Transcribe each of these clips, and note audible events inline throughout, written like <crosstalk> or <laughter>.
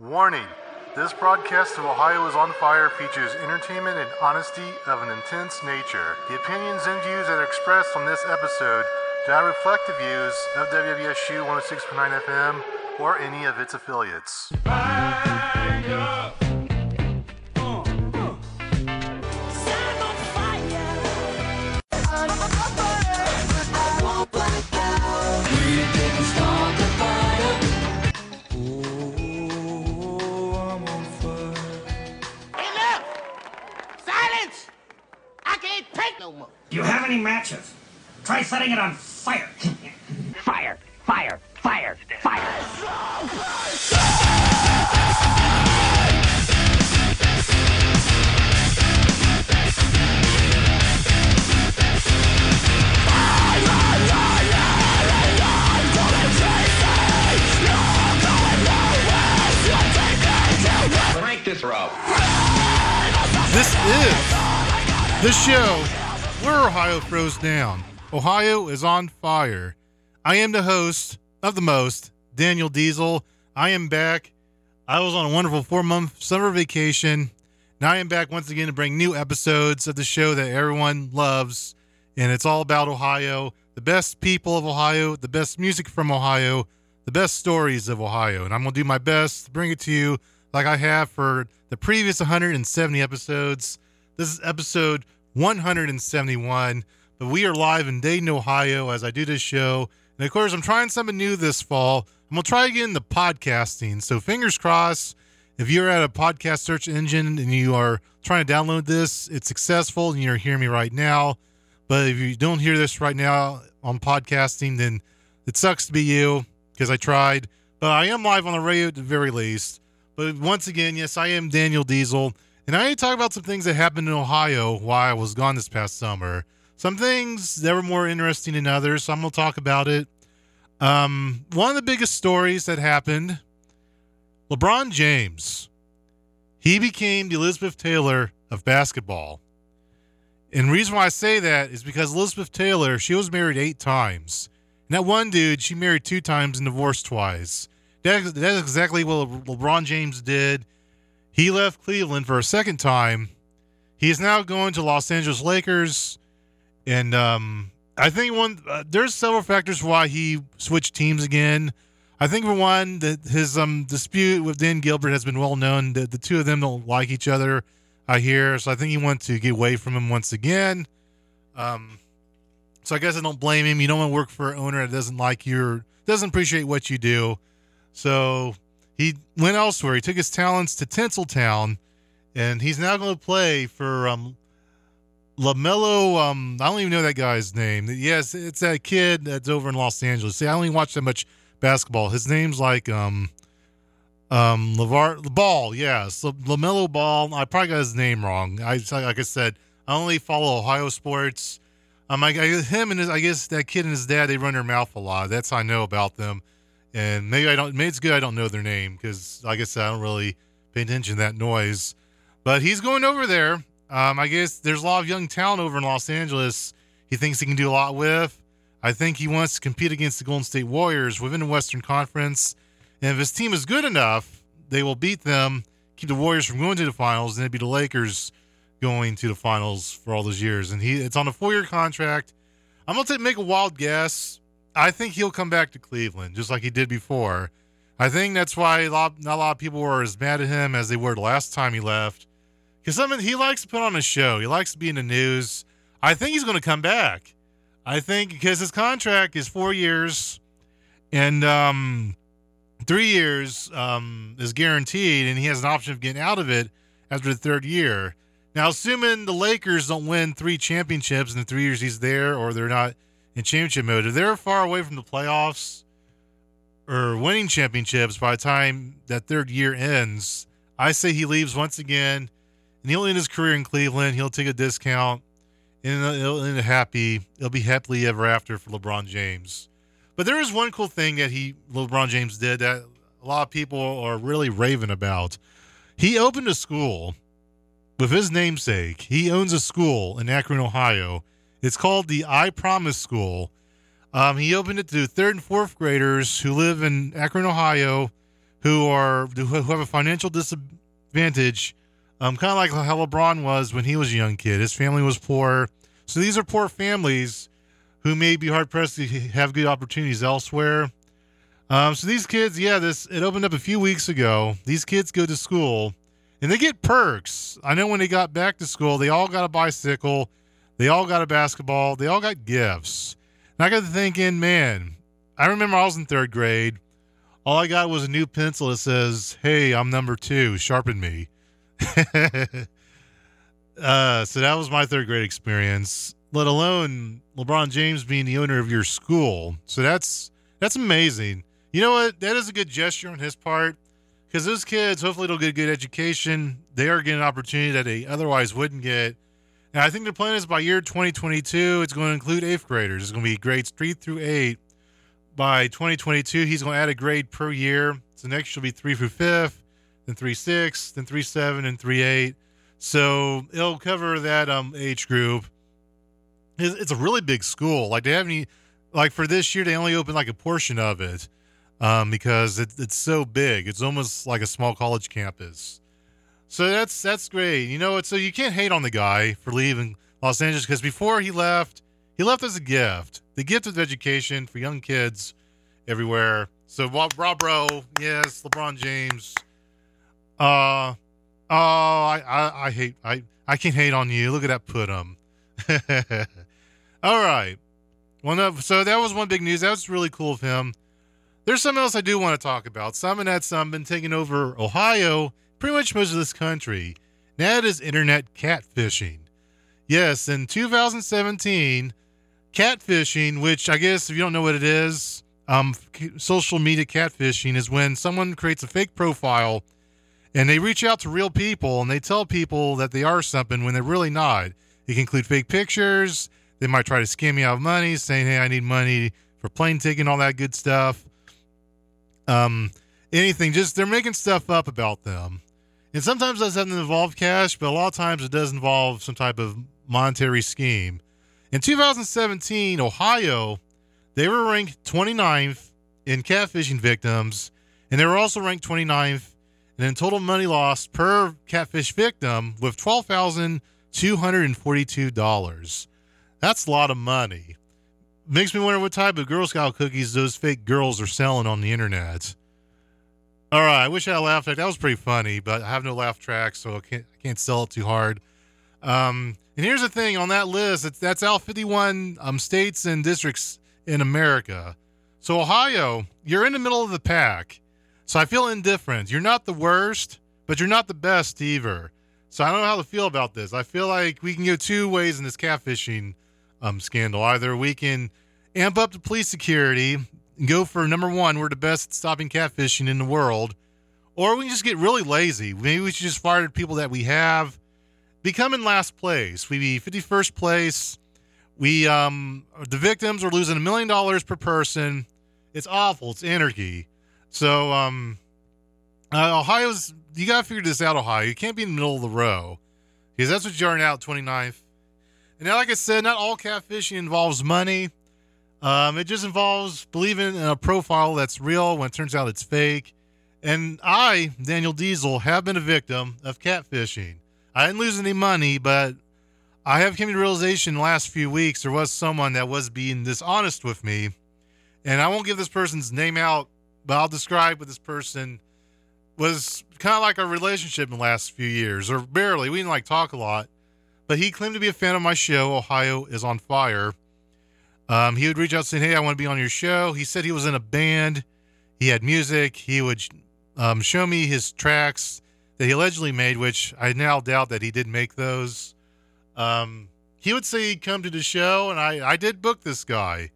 Warning this broadcast of Ohio is on Fire features entertainment and honesty of an intense nature. The opinions and views that are expressed on this episode do not reflect the views of WWSU 106.9 FM or any of its affiliates. Enough! Any matches? Try setting it on fire. Fire! Fire! Fire! Fire! Crank this rope. This is the show where Ohio throws down. Ohio is on fire. I am the host of the most, Daniel Diesel. I am back. I was on a wonderful four month summer vacation. Now I am back once again to bring new episodes of the show that everyone loves. And it's all about Ohio, the best people of Ohio, the best music from Ohio, the best stories of Ohio. And I'm going to do my best to bring it to you like I have for the previous 170 episodes. This is episode 171, but we are live in Dayton, Ohio as I do this show. And of course, I'm trying something new this fall. I'm going to try again the podcasting. So fingers crossed, if you're at a podcast search engine and you are trying to download this, it's successful and you're hearing me right now. But if you don't hear this right now on podcasting, then it sucks to be you because I tried. But I am live on the radio at the very least. But once again, yes, I am Daniel Diesel, and I need to talk about some things that happened in Ohio while I was gone this past summer. Some things that were more interesting than others, so I'm going to talk about it. Um, one of the biggest stories that happened LeBron James. He became the Elizabeth Taylor of basketball. And the reason why I say that is because Elizabeth Taylor, she was married eight times. And that one dude, she married two times and divorced twice. That, that's exactly what Le- LeBron James did. He left Cleveland for a second time. He is now going to Los Angeles Lakers. And um, I think one uh, there's several factors why he switched teams again. I think for one that his um dispute with Dan Gilbert has been well known. That the two of them don't like each other. I hear, so I think he wanted to get away from him once again. Um, so I guess I don't blame him. You don't want to work for an owner that doesn't like you or doesn't appreciate what you do. So he went elsewhere. He took his talents to Tinseltown, and he's now going to play for um, Lamelo. Um, I don't even know that guy's name. Yes, it's that kid that's over in Los Angeles. See, I only watch that much basketball. His name's like um, um, Levar Ball. Yes, Lamelo Ball. I probably got his name wrong. I like I said, I only follow Ohio sports. Um, I, I him and his, I guess that kid and his dad they run their mouth a lot. That's how I know about them. And maybe I don't. Maybe it's good I don't know their name because, like I said, I don't really pay attention to that noise. But he's going over there. Um, I guess there's a lot of young talent over in Los Angeles. He thinks he can do a lot with. I think he wants to compete against the Golden State Warriors within the Western Conference. And if his team is good enough, they will beat them, keep the Warriors from going to the finals, and it'd be the Lakers going to the finals for all those years. And he it's on a four year contract. I'm gonna take, make a wild guess. I think he'll come back to Cleveland just like he did before. I think that's why a lot, not a lot of people were as mad at him as they were the last time he left. Because I mean, he likes to put on a show. He likes to be in the news. I think he's going to come back. I think because his contract is four years, and um, three years um, is guaranteed, and he has an option of getting out of it after the third year. Now, assuming the Lakers don't win three championships in the three years he's there, or they're not in championship mode, if they're far away from the playoffs or winning championships by the time that third year ends, I say he leaves once again, and he'll end his career in Cleveland. He'll take a discount, and he'll end happy. It'll be happily ever after for LeBron James. But there is one cool thing that he LeBron James did that a lot of people are really raving about. He opened a school with his namesake. He owns a school in Akron, Ohio. It's called the I Promise School. Um, he opened it to third and fourth graders who live in Akron, Ohio, who are who have a financial disadvantage, um, kind of like how LeBron was when he was a young kid. His family was poor, so these are poor families who may be hard pressed to have good opportunities elsewhere. Um, so these kids, yeah, this it opened up a few weeks ago. These kids go to school and they get perks. I know when they got back to school, they all got a bicycle, they all got a basketball, they all got gifts. And I got to thinking, man, I remember I was in third grade. All I got was a new pencil that says, "Hey, I'm number two. Sharpen me." <laughs> uh, so that was my third grade experience. Let alone LeBron James being the owner of your school. So that's that's amazing. You know what? That is a good gesture on his part because those kids, hopefully, they'll get a good education. They are getting an opportunity that they otherwise wouldn't get. I think the plan is by year 2022, it's going to include eighth graders. It's going to be grades three through eight. By 2022, he's going to add a grade per year. So next will be three through fifth, then three six, then three seven, and three eight. So it'll cover that um age group. It's, it's a really big school. Like they have any, like for this year, they only opened like a portion of it um, because it, it's so big. It's almost like a small college campus. So that's that's great. You know, so you can't hate on the guy for leaving Los Angeles because before he left, he left as a gift, the gift of education for young kids everywhere. So Rob, Bro, yes, LeBron James. Uh, oh, I, I, I hate, I, I can't hate on you. Look at that put him. <laughs> All right. Well, no, so that was one big news. That was really cool of him. There's something else I do want to talk about. Something that's um, been taking over Ohio, pretty much most of this country. That is internet catfishing. Yes, in 2017, catfishing, which I guess if you don't know what it is, um, social media catfishing is when someone creates a fake profile and they reach out to real people and they tell people that they are something when they're really not. It can include fake pictures. They might try to scam you out of money, saying, "Hey, I need money for plane ticket and all that good stuff." um, anything. Just they're making stuff up about them, and sometimes that doesn't involve cash, but a lot of times it does involve some type of monetary scheme. In 2017, Ohio, they were ranked 29th in catfishing victims, and they were also ranked 29th in total money lost per catfish victim with $12,242. That's a lot of money makes me wonder what type of Girl Scout cookies those fake girls are selling on the internet. All right, I wish I had a laugh track. That was pretty funny, but I have no laugh track, so I can't I can't sell it too hard. Um, and here's the thing on that list: it's, that's all 51 um, states and districts in America. So Ohio, you're in the middle of the pack. So I feel indifferent. You're not the worst, but you're not the best either. So I don't know how to feel about this. I feel like we can go two ways in this catfishing um, scandal. Either we can amp up the police security go for number one, we're the best at stopping catfishing in the world, or we can just get really lazy. Maybe we should just fire the people that we have, become in last place. We be 51st place. We um the victims are losing a million dollars per person. It's awful. It's anarchy. So um uh, Ohio's you gotta figure this out, Ohio. You can't be in the middle of the row. Because that's what you're at 29th. And now, like I said, not all catfishing involves money. Um, it just involves believing in a profile that's real when it turns out it's fake. And I, Daniel Diesel, have been a victim of catfishing. I didn't lose any money, but I have come to realization the last few weeks there was someone that was being dishonest with me. And I won't give this person's name out, but I'll describe what this person was kind of like our relationship in the last few years, or barely. We didn't like talk a lot but he claimed to be a fan of my show, Ohio is on Fire. Um, he would reach out saying, Hey, I want to be on your show. He said he was in a band, he had music. He would um, show me his tracks that he allegedly made, which I now doubt that he did make those. Um, he would say he'd come to the show, and I, I did book this guy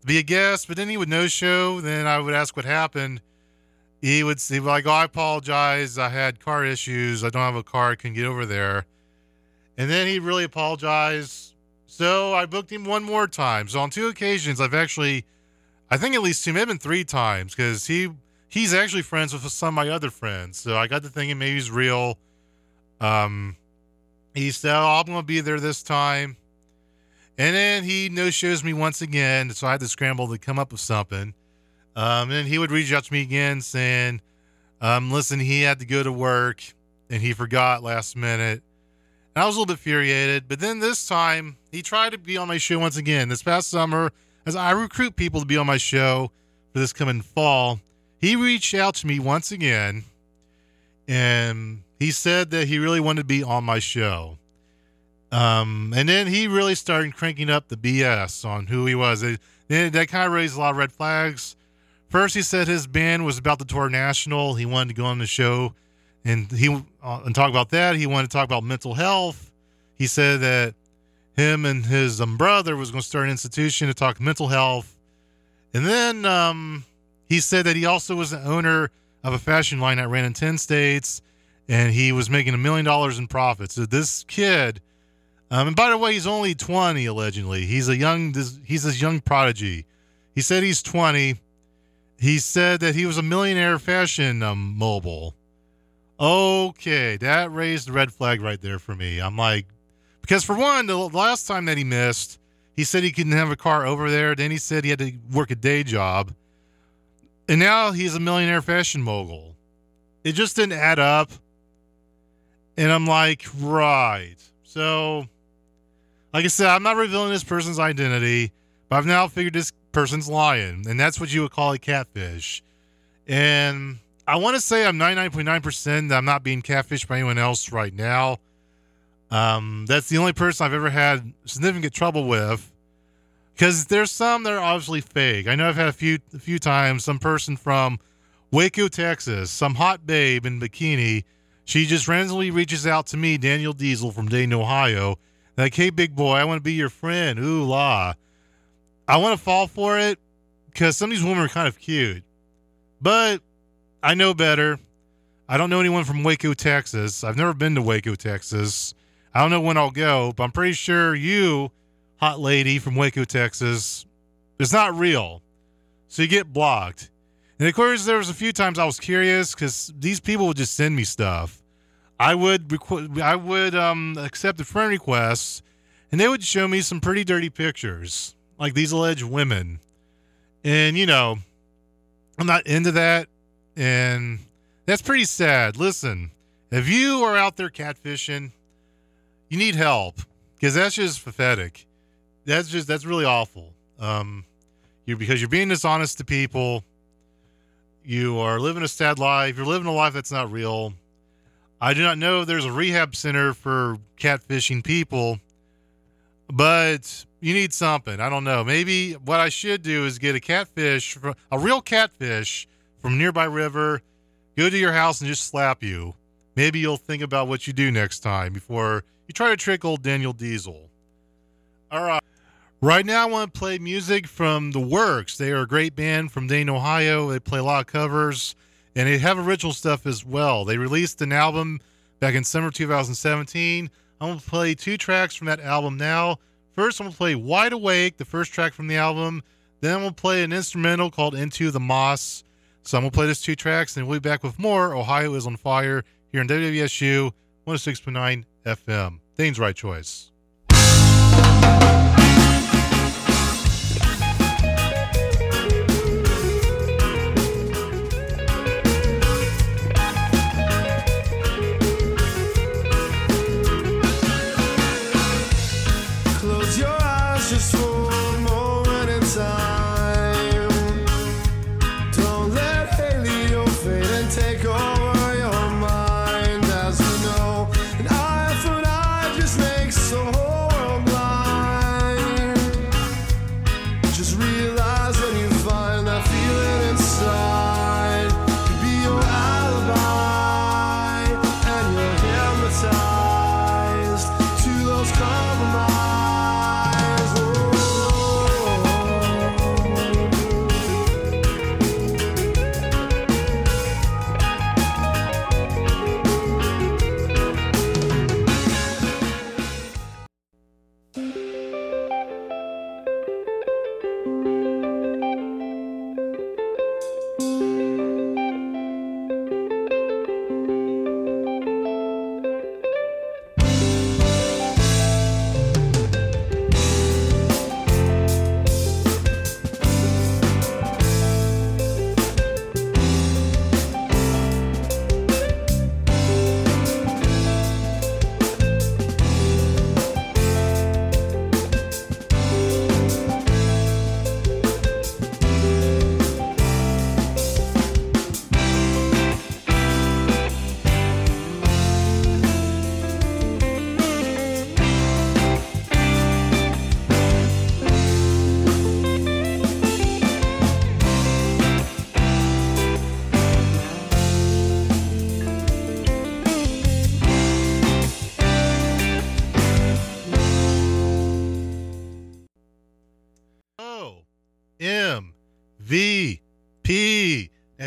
to be a guest, but then he would no show. Then I would ask what happened. He would say, like, Oh, I apologize. I had car issues. I don't have a car. I can get over there. And then he'd really apologized. So I booked him one more time. So on two occasions, I've actually, I think at least two, maybe three times, because he he's actually friends with some of my other friends. So I got to thinking maybe he's real. Um, he said, oh, I'm to be there this time. And then he no shows me once again. So I had to scramble to come up with something. Um, and he would reach out to me again saying, Um, listen, he had to go to work and he forgot last minute. And I was a little bit infuriated. But then this time, he tried to be on my show once again. This past summer, as I recruit people to be on my show for this coming fall, he reached out to me once again and he said that he really wanted to be on my show. Um, and then he really started cranking up the BS on who he was. It, it, that kind of raised a lot of red flags. First, he said his band was about to tour national. He wanted to go on the show and he uh, and talk about that. He wanted to talk about mental health. He said that him and his um, brother was going to start an institution to talk mental health. And then um, he said that he also was the owner of a fashion line that ran in 10 states and he was making a million dollars in profits. So this kid, um, and by the way, he's only 20 allegedly. He's a young, he's this young prodigy. He said he's 20. He said that he was a millionaire fashion um, mobile. Okay, that raised the red flag right there for me. I'm like, because for one, the last time that he missed, he said he couldn't have a car over there. Then he said he had to work a day job. And now he's a millionaire fashion mogul. It just didn't add up. And I'm like, right. So, like I said, I'm not revealing this person's identity, but I've now figured this person's lying. And that's what you would call a catfish. And I want to say I'm 99.9% that I'm not being catfished by anyone else right now. Um, that's the only person I've ever had significant trouble with because there's some that are obviously fake. I know I've had a few a few times some person from Waco, Texas, some hot babe in bikini. She just randomly reaches out to me, Daniel Diesel from Dayton, Ohio, like, "Hey, big boy, I want to be your friend." Ooh la! I want to fall for it because some of these women are kind of cute, but I know better. I don't know anyone from Waco, Texas. I've never been to Waco, Texas. I don't know when I'll go, but I'm pretty sure you hot lady from Waco, Texas. is not real. So you get blocked. And of course, there was a few times I was curious because these people would just send me stuff. I would requ- I would um, accept the friend requests, and they would show me some pretty dirty pictures, like these alleged women. And you know, I'm not into that, and that's pretty sad. Listen, if you are out there catfishing, you need help because that's just pathetic that's just that's really awful. Um, you because you're being dishonest to people. You are living a sad life. You're living a life that's not real. I do not know if there's a rehab center for catfishing people, but you need something. I don't know. Maybe what I should do is get a catfish, a real catfish from nearby river, go to your house and just slap you. Maybe you'll think about what you do next time before you try to trick old Daniel Diesel. All right. Right now, I want to play music from The Works. They are a great band from Dayton, Ohio. They play a lot of covers and they have original stuff as well. They released an album back in summer 2017. I'm going to play two tracks from that album now. First, I'm going to play Wide Awake, the first track from the album. Then to play an instrumental called Into the Moss. So I'm going to play those two tracks and we'll be back with more Ohio is on Fire here on WWSU 106.9 FM. Dane's right choice.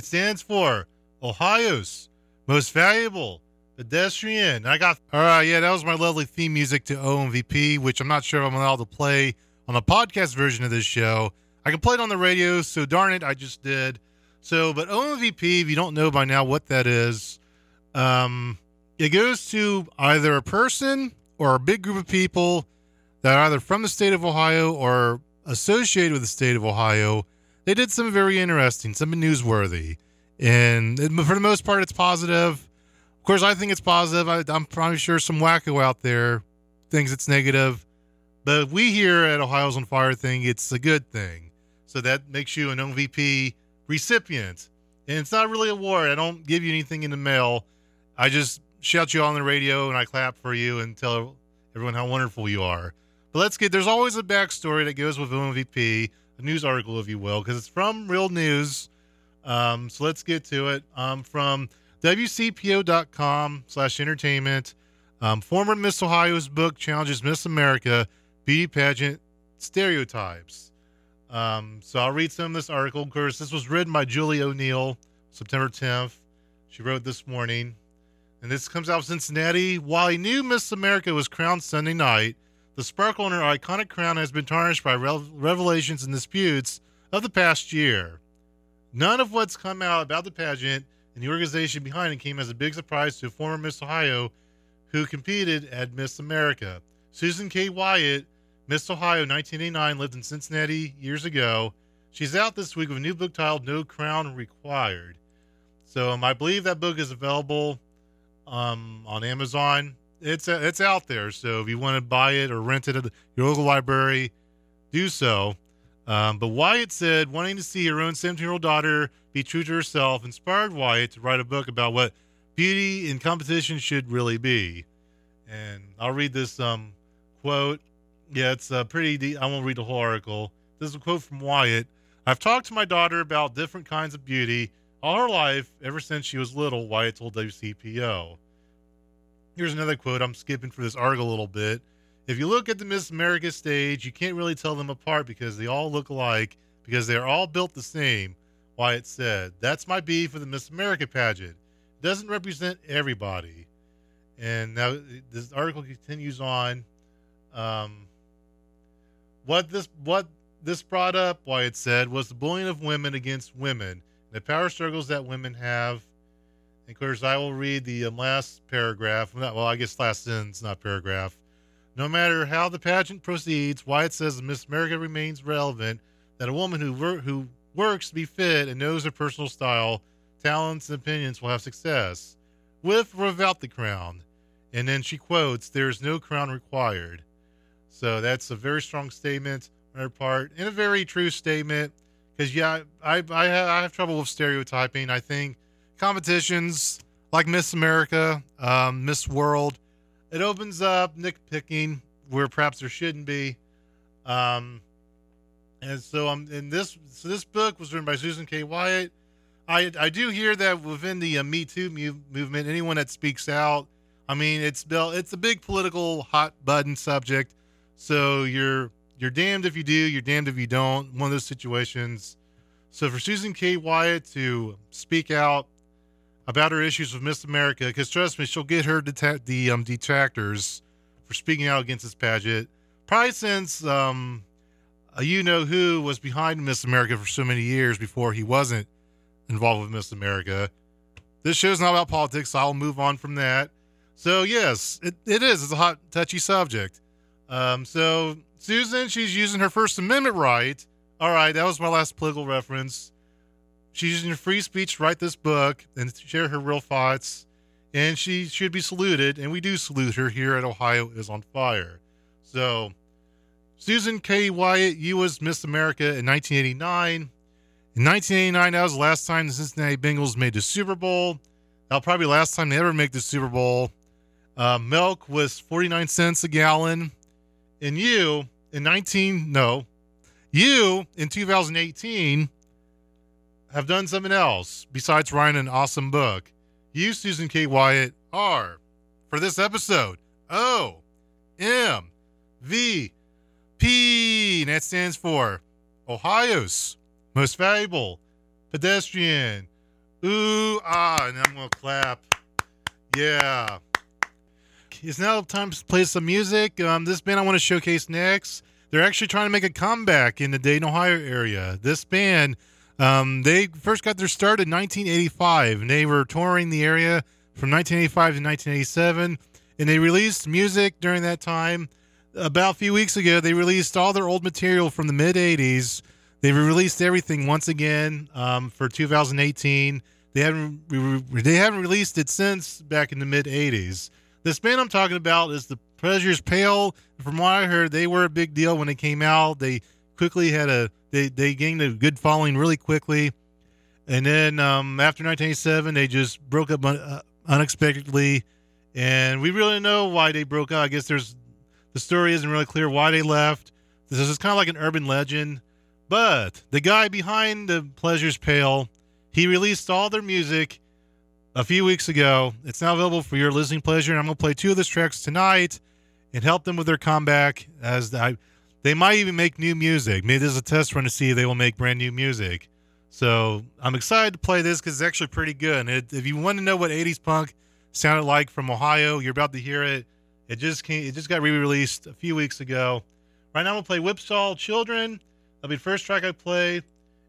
Stands for Ohio's most valuable pedestrian. I got all right. Yeah, that was my lovely theme music to OMVP, which I'm not sure if I'm allowed to play on the podcast version of this show. I can play it on the radio, so darn it, I just did. So, but OMVP, if you don't know by now what that is, um, it goes to either a person or a big group of people that are either from the state of Ohio or associated with the state of Ohio. They did some very interesting, some newsworthy. And for the most part, it's positive. Of course, I think it's positive. I, I'm probably sure some wacko out there thinks it's negative. But we here at Ohio's on Fire think it's a good thing. So that makes you an OMVP recipient. And it's not really a award. I don't give you anything in the mail. I just shout you on the radio and I clap for you and tell everyone how wonderful you are. But let's get there's always a backstory that goes with OMVP, a news article, if you will, because it's from real news. Um, so let's get to it. Um, from WCPO.com slash entertainment. Um, former Miss Ohio's book challenges Miss America beauty pageant stereotypes. Um, so I'll read some of this article. Of course, this was written by Julie O'Neill, September 10th. She wrote this morning. And this comes out of Cincinnati. While a new Miss America was crowned Sunday night, the sparkle in her iconic crown has been tarnished by revelations and disputes of the past year. None of what's come out about the pageant and the organization behind it came as a big surprise to a former Miss Ohio who competed at Miss America. Susan K. Wyatt, Miss Ohio 1989, lived in Cincinnati years ago. She's out this week with a new book titled No Crown Required. So um, I believe that book is available um, on Amazon it's uh, it's out there. So if you want to buy it or rent it at your local library, do so. Um, but Wyatt said wanting to see her own 17 year old daughter be true to herself inspired Wyatt to write a book about what beauty in competition should really be. And I'll read this um, quote. Yeah, it's uh, pretty deep. I won't read the whole article. This is a quote from Wyatt. I've talked to my daughter about different kinds of beauty all her life, ever since she was little, Wyatt told WCPO. Here's another quote. I'm skipping for this article a little bit. If you look at the Miss America stage, you can't really tell them apart because they all look alike because they're all built the same. Wyatt said, That's my beef with the Miss America pageant. It doesn't represent everybody. And now this article continues on. Um, what this what this brought up, Wyatt said, was the bullying of women against women, the power struggles that women have of course, I will read the um, last paragraph. Well, I guess last sentence, not paragraph. No matter how the pageant proceeds, Wyatt says Miss America remains relevant. That a woman who wor- who works to be fit and knows her personal style, talents, and opinions will have success, with or without the crown. And then she quotes, "There is no crown required." So that's a very strong statement on her part, and a very true statement. Because yeah, I I I have trouble with stereotyping. I think competitions like Miss America, um, Miss World, it opens up nitpicking where perhaps there shouldn't be. Um, and so I'm um, in this. So this book was written by Susan K. Wyatt. I I do hear that within the uh, Me Too mu- movement, anyone that speaks out, I mean, it's built it's a big political hot button subject. So you're you're damned if you do, you're damned if you don't. One of those situations. So for Susan K. Wyatt to speak out about her issues with Miss America because trust me, she'll get her deta- the um, detractors for speaking out against this pageant. Probably since um, you know who was behind Miss America for so many years before he wasn't involved with Miss America. This show's not about politics, so I'll move on from that. So yes, it, it is. It's a hot, touchy subject. Um, so Susan, she's using her First Amendment right. All right, that was my last political reference. She's using her free speech to write this book and share her real thoughts, and she should be saluted. And we do salute her here at Ohio is on Fire. So, Susan K. Wyatt, you was Miss America in 1989. In 1989, that was the last time the Cincinnati Bengals made the Super Bowl. That'll probably be the last time they ever make the Super Bowl. Uh, milk was 49 cents a gallon. And you, in 19, no, you in 2018 have done something else besides writing an awesome book. You, Susan K. Wyatt, are, for this episode, O M V P. And that stands for Ohio's most valuable pedestrian. Ooh, ah, and I'm going to clap. Yeah. It's now time to play some music. Um, this band I want to showcase next, they're actually trying to make a comeback in the Dayton, Ohio area. This band, um, they first got their start in 1985, and they were touring the area from 1985 to 1987, and they released music during that time. About a few weeks ago, they released all their old material from the mid 80s. They released everything once again um, for 2018. They haven't they haven't released it since back in the mid 80s. This band I'm talking about is the Pleasures Pale. From what I heard, they were a big deal when they came out. They quickly had a they they gained a good following really quickly, and then um, after 1987, they just broke up uh, unexpectedly, and we really know why they broke up. I guess there's the story isn't really clear why they left. This is kind of like an urban legend, but the guy behind the Pleasures Pale, he released all their music a few weeks ago. It's now available for your listening pleasure, and I'm to play two of those tracks tonight and help them with their comeback. As I, they might even make new music. Maybe this is a test run to see if they will make brand new music. So I'm excited to play this because it's actually pretty good. And it, if you want to know what 80s punk sounded like from Ohio, you're about to hear it. It just came, it just got re-released a few weeks ago. Right now I'm gonna play Whipsaw Children. That'll be the first track I play,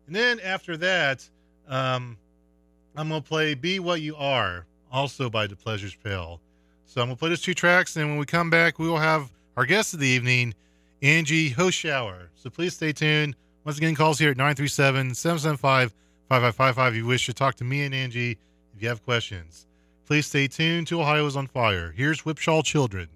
and then after that, um, I'm gonna play "Be What You Are," also by The Pleasures Pale. So I'm gonna play those two tracks, and then when we come back, we will have our guest of the evening, Angie Hoschauer. So please stay tuned. Once again, calls here at 937-775-5555 if you wish to talk to me and Angie if you have questions. Please stay tuned to Ohio is on Fire. Here's Whipsaw Children.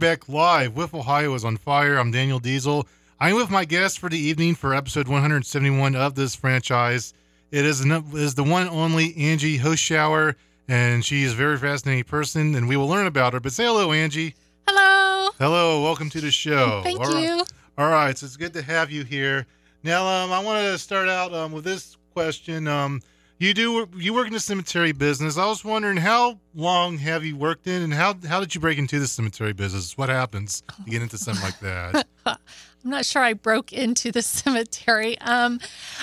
Back live with Ohio is on fire. I'm Daniel Diesel. I'm with my guest for the evening for episode 171 of this franchise. It is, an, is the one only Angie Hoschauer, and she is a very fascinating person, and we will learn about her. But say hello, Angie. Hello. Hello, welcome to the show. Thank All right. you. All right, so it's good to have you here. Now, um, I want to start out um, with this question. Um, you do you work in the cemetery business? I was wondering how long have you worked in, and how how did you break into the cemetery business? What happens to get into something like that? <laughs> I'm not sure I broke into the <laughs> cemetery. Um,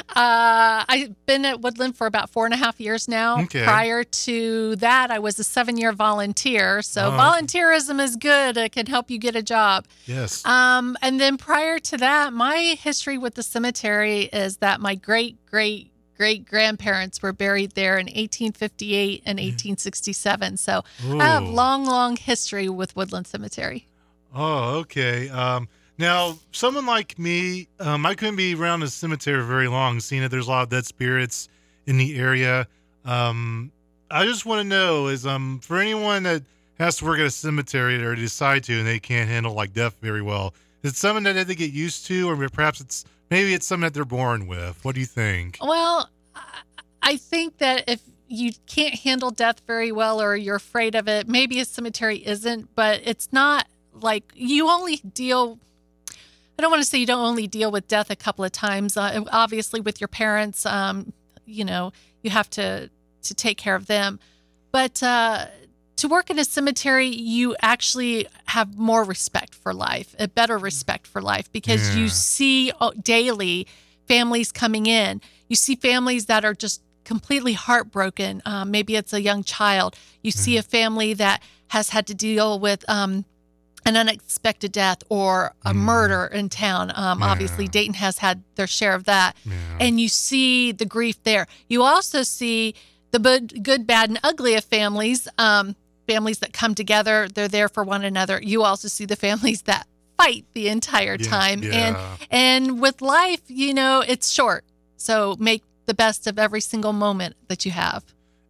uh, I've been at Woodland for about four and a half years now. Okay. Prior to that, I was a seven year volunteer. So Oh. volunteerism is good. It can help you get a job. Yes. Um, and then prior to that, my history with the cemetery is that my great great great grandparents were buried there in 1858 and 1867. So I have Ooh. long, long history with Woodland Cemetery. Oh, okay. Um, Now, someone like me, um, I couldn't be around a cemetery very long, seeing that there's a lot of dead spirits in the area. Um, I just want to know is um for anyone that has to work at a cemetery or decide to and they can't handle like death very well, is it something that they get used to, or perhaps it's maybe it's something that they're born with? What do you think? Well, I- think that if you can't handle death very well or you're afraid of it, maybe a cemetery isn't, but it's not like you only deal. I don't want to say you don't only deal with death a couple of times. Uh, obviously, with your parents, um, you know, you have to to take care of them. But uh, to work in a cemetery, you actually have more respect for life, a better respect for life, because Yeah. you see uh, daily families coming in. You see families that are just completely heartbroken. Um, maybe it's a young child. You see a family that has had to deal with um, an unexpected death or a murder in town. Um, Obviously, Dayton has had their share of that. Yeah. And you see the grief there. You also see the good, bad, and ugly of families. Um, families that come together, they're there for one another. You also see the families that fight the entire time. yeah. And and with life, you know, it's short. So make the best of every single moment that you have.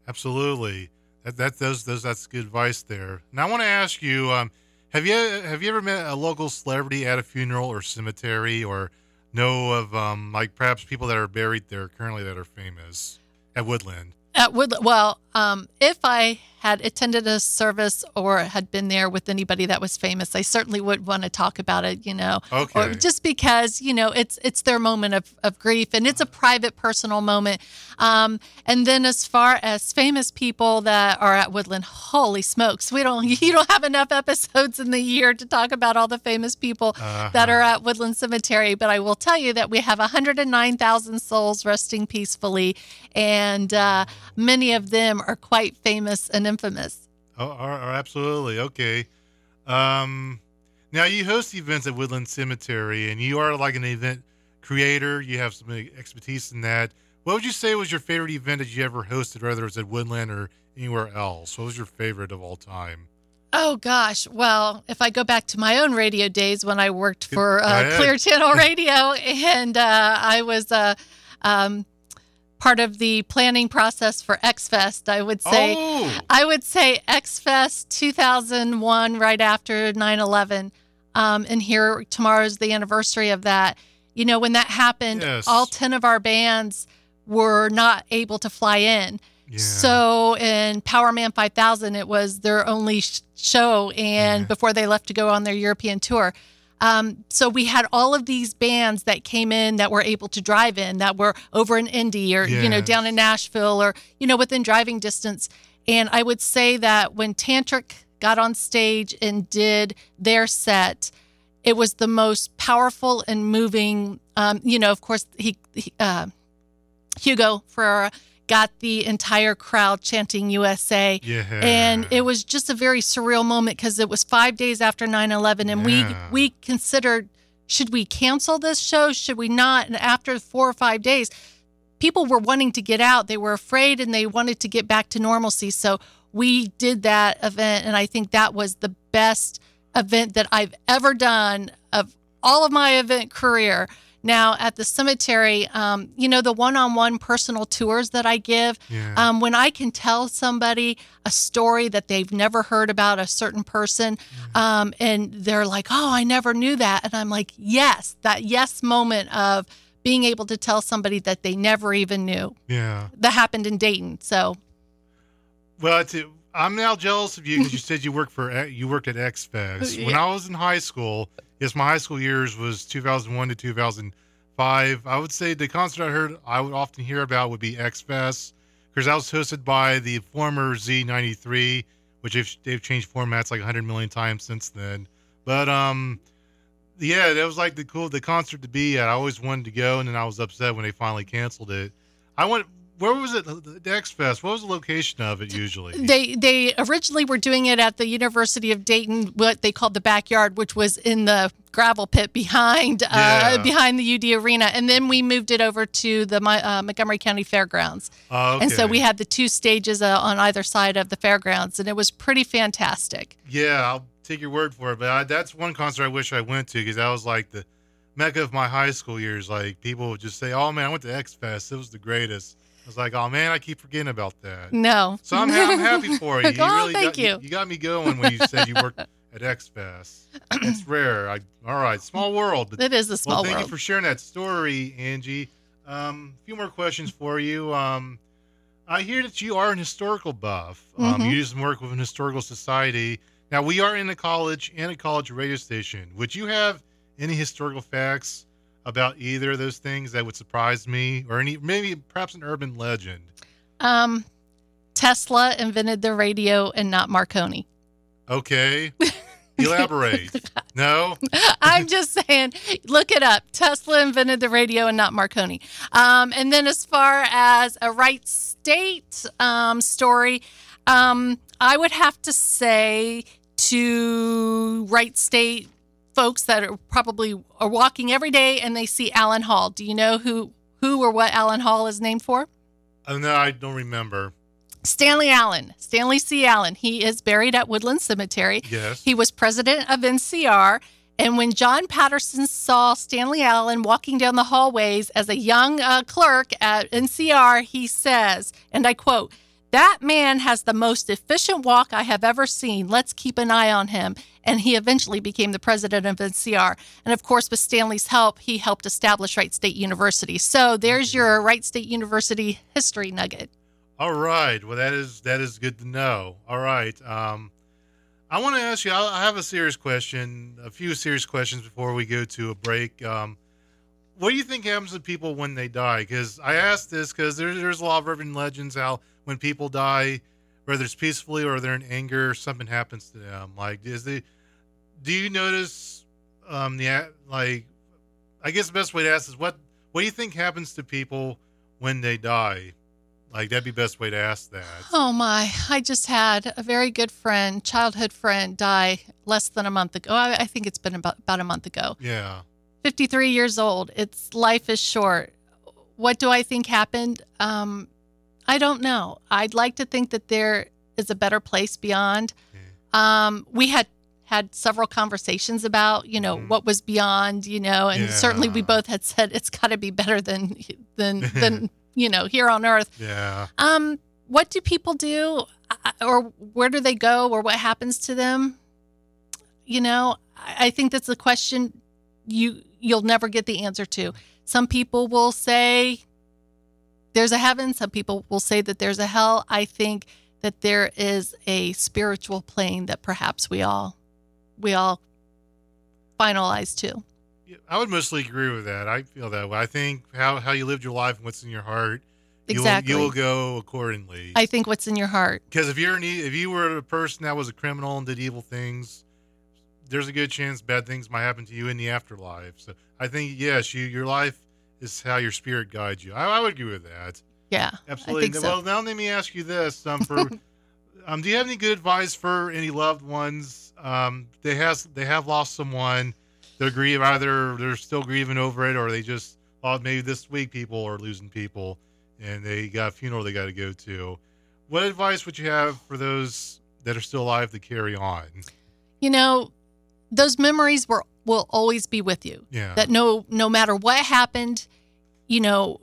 Absolutely. That that those those that's good advice there. Now I want to ask you, um, have you have you ever met a local celebrity at a funeral or cemetery, or know of um like perhaps people that are buried there currently that are famous at Woodland? At Woodland, well, um, if I had attended a service or had been there with anybody that was famous, I certainly would want to talk about it. You know, Okay. or just because you know it's it's their moment of, of grief and it's a private, personal moment. Um, and then as far as famous people that are at Woodland, holy smokes, we don't <laughs> you don't have enough episodes in the year to talk about all the famous people that are at Woodland Cemetery. But I will tell you that we have 109,000 souls resting peacefully, and uh, many of them are quite famous and infamous. Oh, absolutely. Okay. Um, now you host events at Woodland Cemetery, and you are like an event creator. You have some expertise in that. What would you say was your favorite event that you ever hosted, whether it's at Woodland or anywhere else? What was your favorite of all time? Oh gosh. Well, if I go back to my own radio days when I worked for uh. Clear Channel <laughs> Radio and uh, I was uh, um, part of the planning process for X Fest, I would say. Oh, I would say X Fest 2001, right after 9 11. Um, and here, tomorrow's the anniversary of that. You know, when that happened, Yes. all 10 of our bands were not able to fly in. yeah. So in Powerman 5000, it was their only sh- show, and Yeah. before they left to go on their European tour. Um, so we had all of these bands that came in that were able to drive in, that were over in Indy or you know down in Nashville or you know within driving distance. And I would say that when Tantric got on stage and did their set, it was the most powerful and moving. Um, you know, of course, he, he uh, Hugo Ferreira got the entire crowd chanting USA. yeah. And it was just a very surreal moment because it was five days after 9 11. And Yeah. we, we considered should we cancel this show? Should we not? And after four or five days, people were wanting to get out. They were afraid and they wanted to get back to normalcy. So we did that event. And I think that was the best event that I've ever done of all of my event career. Now, at the cemetery, um, you know, the one on one personal tours that I give, Yeah. um, when I can tell somebody a story that they've never heard about a certain person, um, and they're like, oh, I never knew that. And I'm like, yes, that yes moment of being able to tell somebody that they never even knew. yeah. That happened in Dayton. So, Well, it's, I'm now jealous of you because you <laughs> said you worked for you worked at X Fest. When I was in high school, yes, my high school years was 2001 to 2005. I would say the concert I heard I would often hear about would be X Fest because that was hosted by the former Z93, which they've, they've changed formats like 100 million times since then. But um, yeah, that was like the cool the concert to be at. I always wanted to go, and then I was upset when they finally canceled it. I went. Where was it? The X Fest. What was the location of it usually? They they originally were doing it at the University of Dayton, what they called the backyard, which was in the gravel pit behind Yeah. uh, behind the UD Arena, and then we moved it over to the uh, Montgomery County Fairgrounds, Oh, and so we had the two stages uh, on either side of the fairgrounds, and it was pretty fantastic. Yeah, I'll take your word for it, but I, that's one concert I wish I went to because that was like the mecca of my high school years. Like people would just say, "Oh man, I went to X Fest. It was the greatest." I was like, "Oh man, I keep forgetting about that." No. So I'm, ha- I'm happy <laughs> for you. you Oh, really thank got, you. You got me going when you said you worked at X Fest. It's <clears throat> rare. I, all right, small world. It is a small well, thank world. you for sharing that story, Angie. Um, a few more questions for you. Um, I hear that you are an historical buff. Um, Mhm. you do some work with an historical society. Now we are in a college and a college radio station. Would you have any historical facts about either of those things that would surprise me, or any maybe perhaps an urban legend? um, Tesla invented the radio and not Marconi. Okay, <laughs> elaborate. <laughs> no, I'm just saying, look it up. Tesla invented the radio and not Marconi. Um, and then as far as a Wright State um, story, um, I would have to say to Wright State folks that are probably are walking every day and they see Allen Hall. Do you know who who or what Allen Hall is named for? oh, no, I don't remember. Stanley Allen, Stanley C. Allen. He is buried at Woodland Cemetery. Yes. He was president of NCR. And when John Patterson saw Stanley Allen walking down the hallways as a young uh, clerk at NCR, he says, and I quote, that man has the most efficient walk I have ever seen. Let's keep an eye on him. And he eventually became the president of NCR. And of course, with Stanley's help, he helped establish Wright State University. So there's your Wright State University history nugget. All right. Well, that is that is good to know. All right. Um, I want to ask you. I have a serious question, a few serious questions before we go to a break. Um, what do you think happens to people when they die? Because I asked this because there's there's a lot of urban legends how when people die, whether it's peacefully or they're in anger, something happens to them. Like, is the do you notice um the like? I guess the best way to ask is what what do you think happens to people when they die? Like that'd be the best way to ask that. Oh my, I just had a very good friend, childhood friend, die less than a month ago. I, I think it's been about, about a month ago. Yeah. 53 years old. It's life is short. What do I think happened? Um, I don't know. I'd like to think that there is a better place beyond. Um, we had had several conversations about, you know, Mhm. what was beyond, you know, and certainly we both had said it's got to be better than than <laughs> than you know here on Earth. Yeah. Um, what do people do, or where do they go, or what happens to them? You know, I I think that's a question you you'll never get the answer to. Some people will say there's a heaven. Some people will say that there's a hell. I think that there is a spiritual plane that perhaps we all we all finalize to. Yeah, I would mostly agree with that. I feel that way. I think how how you lived your life and what's in your heart, you will- Exactly. you will go accordingly. I think what's in your heart. Because if you're an, if you were a person that was a criminal and did evil things, there's a good chance bad things might happen to you in the afterlife. So I think yes, you your life is how your spirit guides you. I, I would agree with that. Yeah, Absolutely. I think so. Well, now let me ask you this: um, for <laughs> um, do you have any good advice for any loved ones? Um, they has they have lost someone. They're grieve either they're still grieving over it, or they just thought maybe this week people are losing people, and they got a funeral they got to go to. What advice would you have for those that are still alive to carry on? you know, those memories were will always be with you. Yeah. That no no matter what happened, you know,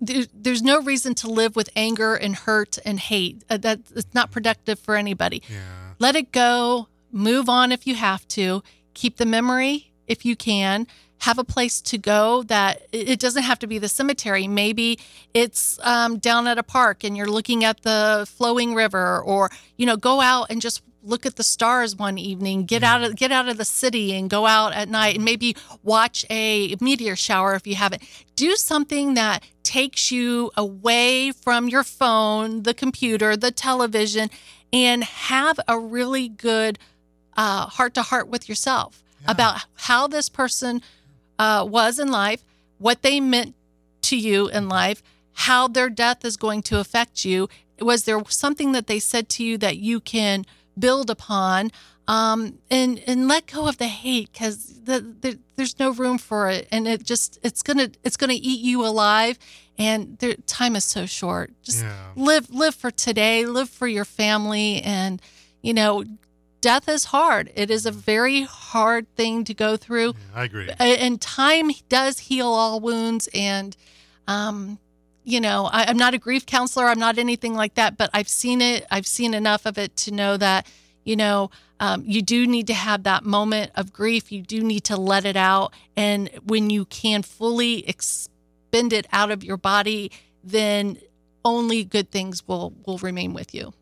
there, there's no reason to live with anger and hurt and hate. Uh, that it's not productive for anybody. yeah. Let it go. Move on if you have to. Keep the memory if you can. Have a place to go that it it doesn't have to be the cemetery. Maybe it's um, down at a park and you're looking at the flowing river, or you know, go out and just look at the stars one evening. Get mm-hmm. out of get out of the city and go out at night and maybe watch a meteor shower if you haven't. Do something that takes you away from your phone, the computer, the television, and have a really good uh, heart to heart with yourself about how this person uh, was in life, what they meant to you in mm-hmm. life, how their death is going to affect you. Was there something that they said to you that you can build upon? Um, and and let go of the hate because the, the, there's no room for it, and it just it's gonna it's gonna eat you alive. And their time is so short. Just Yeah. live live for today, live for your family, and you know death is hard. It is a very hard thing to go through. I agree. And time does heal all wounds and um you know I, i'm not a grief counselor i'm not anything like that but i've seen it i've seen enough of it to know that you know um, you do need to have that moment of grief you do need to let it out and when you can fully expend it out of your body then only good things will will remain with you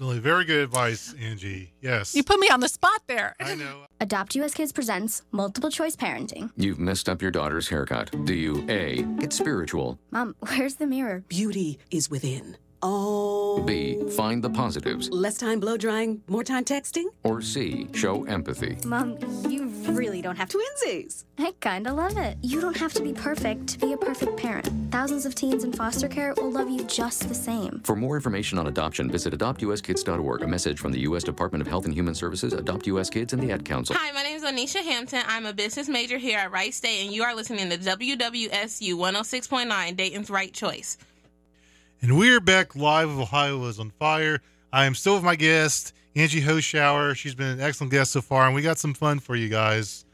Really, very good advice, Angie. Yes. you put me on the spot there I know. <laughs> Adopt US Kids presents multiple choice parenting. You've messed up your daughter's haircut. Do you A. Get spiritual? Mom, <laughs> where's the mirror? Beauty is within. Oh. B. Find the positives? Less time blow drying, more time texting? Or C. Show empathy? Mom, you really don't have. Twinsies. I kinda love it. You don't have to be perfect to be a perfect parent. Thousands of teens in foster care will love you just the same. For more information on adoption, visit adoptuskids.org. A message from the U.S. Department of Health and Human Services, Adopt U.S. Kids, and the Ad Council. Hi, my name is Anisha Hampton. I'm a business major here at Wright State, and you are listening to WWSU 106.9, Dayton's Right Choice. And we're back live with Ohio is on fire. I am still with my guest, Angie Hoschauer. She's been an excellent guest so far, and we got some fun for you guys.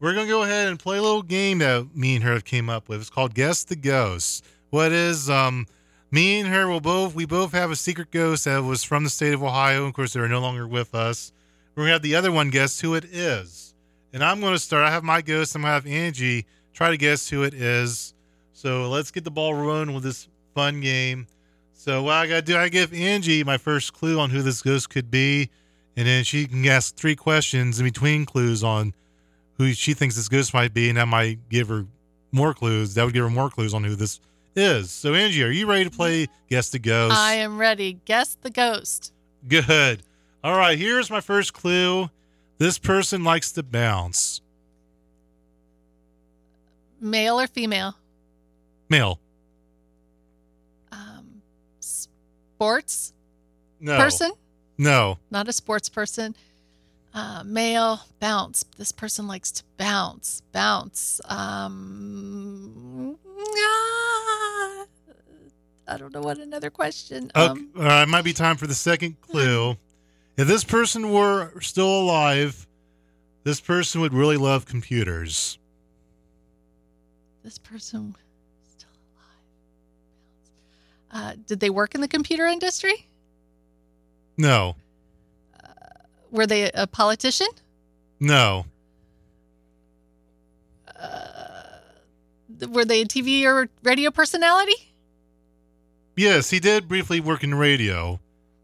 We're gonna go ahead and play a little game that me and her have came up with. It's called Guess the Ghost. What is um me and her will both we both have a secret ghost that was from the state of Ohio. Of course, they're no longer with us. We're gonna have the other one guess who it is. And I'm gonna start. I have my ghost. I'm gonna have Angie try to guess who it is. So let's get the ball rolling with this fun game. So what I gotta do, I give Angie my first clue on who this ghost could be, and then she can ask three questions in between clues on who she thinks this ghost might be, and that might give her more clues. That would give her more clues on who this is. So Angie, are you ready to play Guess the Ghost? i am ready guess the ghost Good. All right, here's my first clue. This person likes to bounce. male or female Male. Sports No. person No. not a sports person. Uh, male, bounce. This person likes to bounce, bounce. Um, ah, I don't know what another question. Okay, Um, all right, it might be time for the second clue. If this person were still alive, this person would really love computers. this person. Uh, did they work in the computer industry? No. Were they a politician? No. Were they a TV or radio personality? Yes, he did briefly work in radio.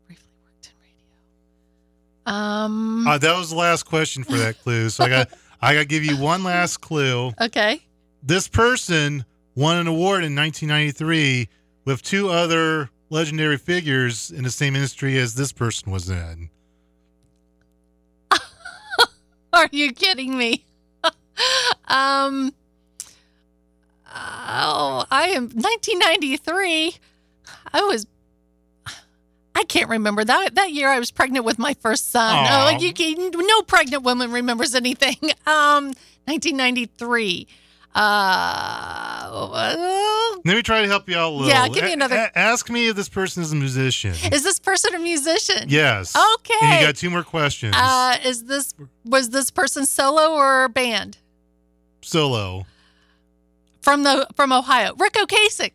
Briefly worked in radio. Um. Uh, that was the last question for that clue. So I got <laughs> I got to give you one last clue. okay. This person won an award in 1993 with two other legendary figures in the same industry as this person was in. <laughs> Are you kidding me? <laughs> um. Oh, I am 1993. I was. I can't remember that that year. I was pregnant with my first son. Aw. Oh, you can, no pregnant woman remembers anything. <laughs> Um, 1993. Uh, Let me try to help you out a little. Yeah, give me another- a- ask me if this person is a musician. is this person a musician? Yes. Okay. And you got two more questions. Uh, is this was this person solo or band Solo. from the from Ohio? Ric Ocasek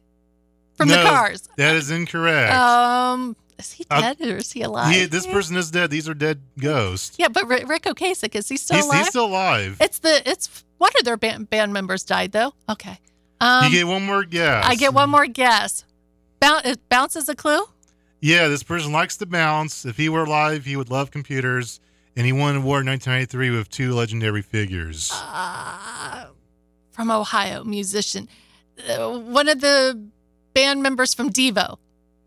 from no, the Cars. That is incorrect. Um, is he Uh, dead or is he alive? He- this person is dead. These are dead ghosts. Yeah, but Ric, Ric Ocasek is he still he's, alive? he's still alive. it's the it's one of their band, band members died though. Okay. Um, you get one more guess. I get one more guess. Bounce, it bounce is a clue. Yeah, this person likes to bounce. If he were alive, he would love computers. And he won an award in 1993 with two legendary figures. Uh, from Ohio, musician. Uh, one of the band members from Devo.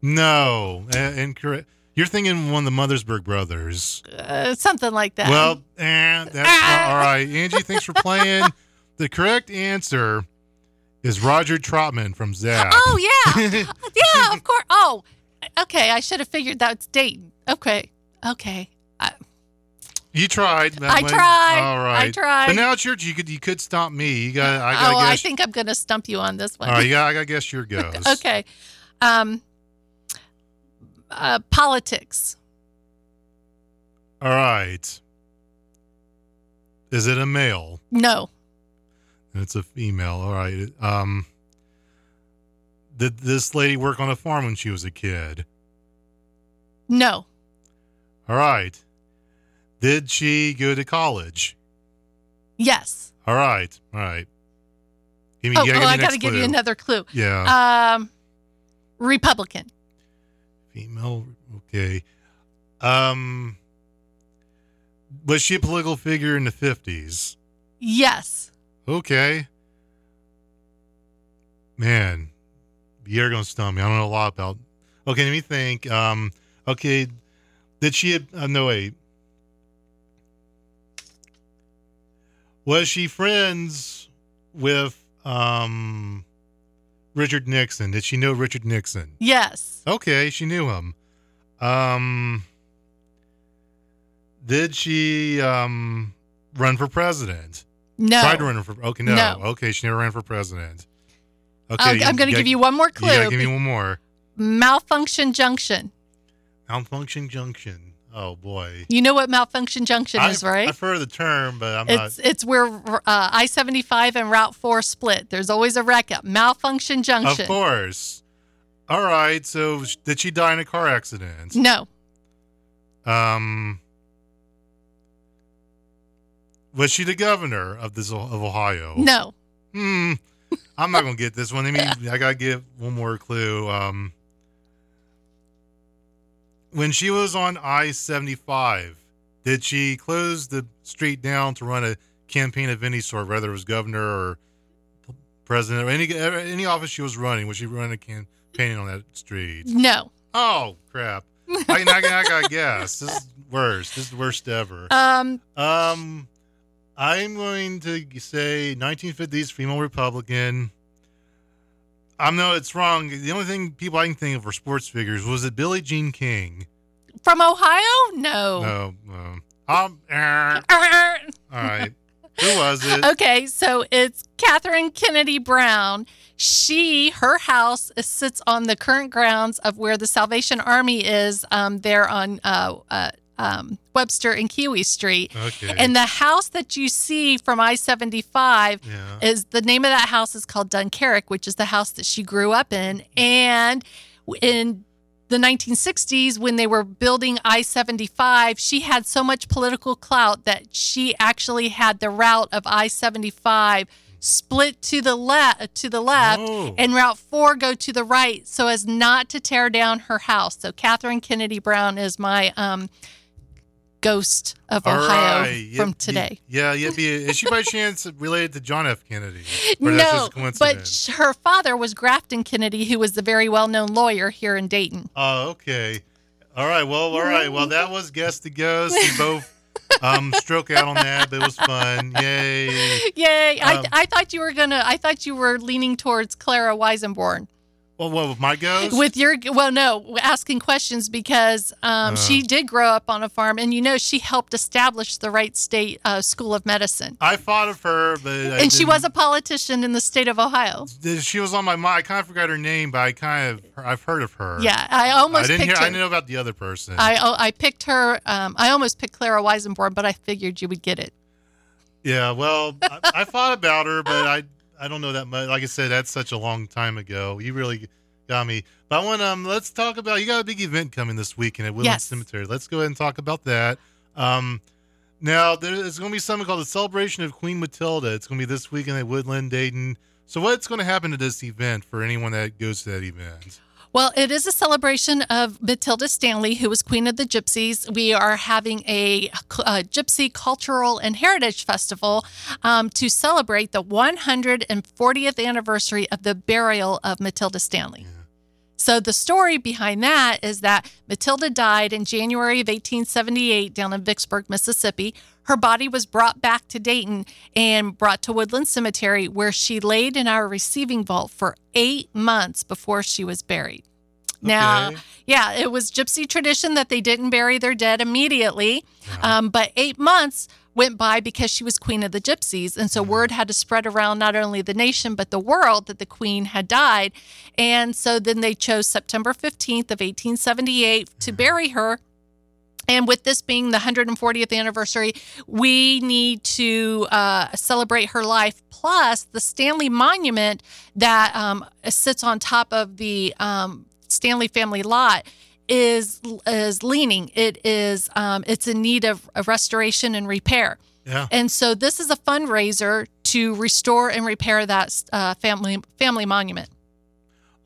No, uh, incorrect. You're thinking one of the Mothersbaugh brothers. Uh, something like that. Well, eh, that's not, all right. Angie, thanks for playing. <laughs> The correct answer is Roger Troutman from Zapp. Oh yeah, <laughs> yeah, of course. Oh, okay. I should have figured that's Dayton. Okay, okay. I, You tried. that I way. tried. All right. I tried. But now it's your. You could. You could stomp me. You got. I got. oh, guess. I think I'm gonna stump you on this one. All right. Yeah. I got. to Guess your <laughs> ghost. okay. Um. Uh, politics. All right. Is it a male? No. It's a female. All right. Um, did this lady work on a farm when she was a kid? No. All right. Did she go to college? Yes. All right. All right. Give me, oh, yeah, oh, I got to give you another clue. Yeah. Um, Republican. Female. Okay. Um, was she a political figure in the fifties? Yes. Okay. Man, you're gonna stump me. I don't know a lot about. Okay, let me think. Um, okay, did she? Uh, no wait. Was she friends with um Richard Nixon? Did she know Richard Nixon? Yes. Okay, she knew him. Um, did she um run for president? No. Tried to run for. Okay, no. No. Okay, she never ran for president. Okay, I'll- I'm going to give you one more clue. Gotta give me one more. Malfunction Junction. Malfunction Junction. Oh boy. You know what Malfunction Junction I've, is, right? I've heard the term, but I'm It's not. it's where uh, I seventy five and Route Four split. There's always a wreck up. Malfunction Junction. Of course. All right. So did she die in a car accident? No. Um. Was she the governor of this of Ohio? No. Hmm. I'm not gonna get this one. I mean, I gotta give one more clue. Um. When she was on I seventy five, did she close the street down to run a campaign of any sort, whether it was governor or president or any any office she was running? Was she running a campaign on that street? No. Oh crap! I, I, I guess. This is worst. This is the worst ever. Um. Um, I'm going to say 1950s female Republican. I'm no, it's wrong. The only thing people I can think of for sports figures was it Billie Jean King. From Ohio? No. No, no. Um, <laughs> all right. Who was it? Okay, so it's Katharine Kennedy Brown. She, her house sits on the current grounds of where the Salvation Army is um, there on uh, uh, um, Webster and Keowee Street. Okay. And the house that you see from I 75 Yeah. is the name of that house is called Dunkerque, which is the house that she grew up in. And in the 1960s, when they were building I 75, she had so much political clout that she actually had the route of I 75 split to the left to the left Oh. and route 4 go to the right so as not to tear down her house so katharine kennedy brown is my um, ghost of All ohio right. From today Yeah, yeah. Be, is she by chance related to John F. Kennedy? No but her father was grafton kennedy who was the very well-known lawyer here in dayton Oh, okay. All right. Well, all right. Well, that was guess the ghost. We <laughs> both um stroke out on that, but it was fun. Yay. Yay! I, Um, I thought you were gonna. I thought you were leaning towards Clara Weisenborn Well, what with my ghost? with your. Well, no, asking questions because um, Uh. she did grow up on a farm, and you know she helped establish the Wright State uh, School of Medicine, I thought of her, but I and she didn't- was a politician in the state of Ohio. She was on my mind. I kind of forgot her name, but I kind of I've heard of her. Yeah, I almost I didn't hear. her. I didn't know about the other person. I oh, I picked her. Um, I almost picked Clara Weisenborn, but I figured you would get it. yeah. Well, I, I thought about her, but I I don't know that much. Like I said, that's such a long time ago. You really got me. But I want um. Let's talk about. You got a big event coming this weekend at Woodland Yes. Cemetery. Let's go ahead and talk about that. Um. Now there's going to be something called the Celebration of Queen Matilda. It's going to be this weekend at Woodland, Dayton. So what's going to happen to this event for anyone that goes to that event? Well, it is a celebration of Matilda Stanley, who was Queen of the Gypsies. We are having a, a Gypsy Cultural and Heritage Festival um, to celebrate the 140th anniversary of the burial of Matilda Stanley. So the story behind that is that Matilda died in January of 1878 down in Vicksburg, Mississippi. Her body was brought back to Dayton and brought to Woodland Cemetery, where she laid in our receiving vault for eight months before she was buried. Now, Okay. yeah, it was gypsy tradition that they didn't bury their dead immediately, um, but eight months went by because she was queen of the gypsies, and so word had to spread around not only the nation but the world that the queen had died, and so then they chose September fifteenth of eighteen seventy eight to bury her. And with this being the 140th anniversary, we need to uh, celebrate her life. Plus, the Stanley Monument that um, sits on top of the um, Stanley family lot is is leaning. It is um, it's in need of, of restoration and repair. Yeah. And so this is a fundraiser to restore and repair that uh, family family monument.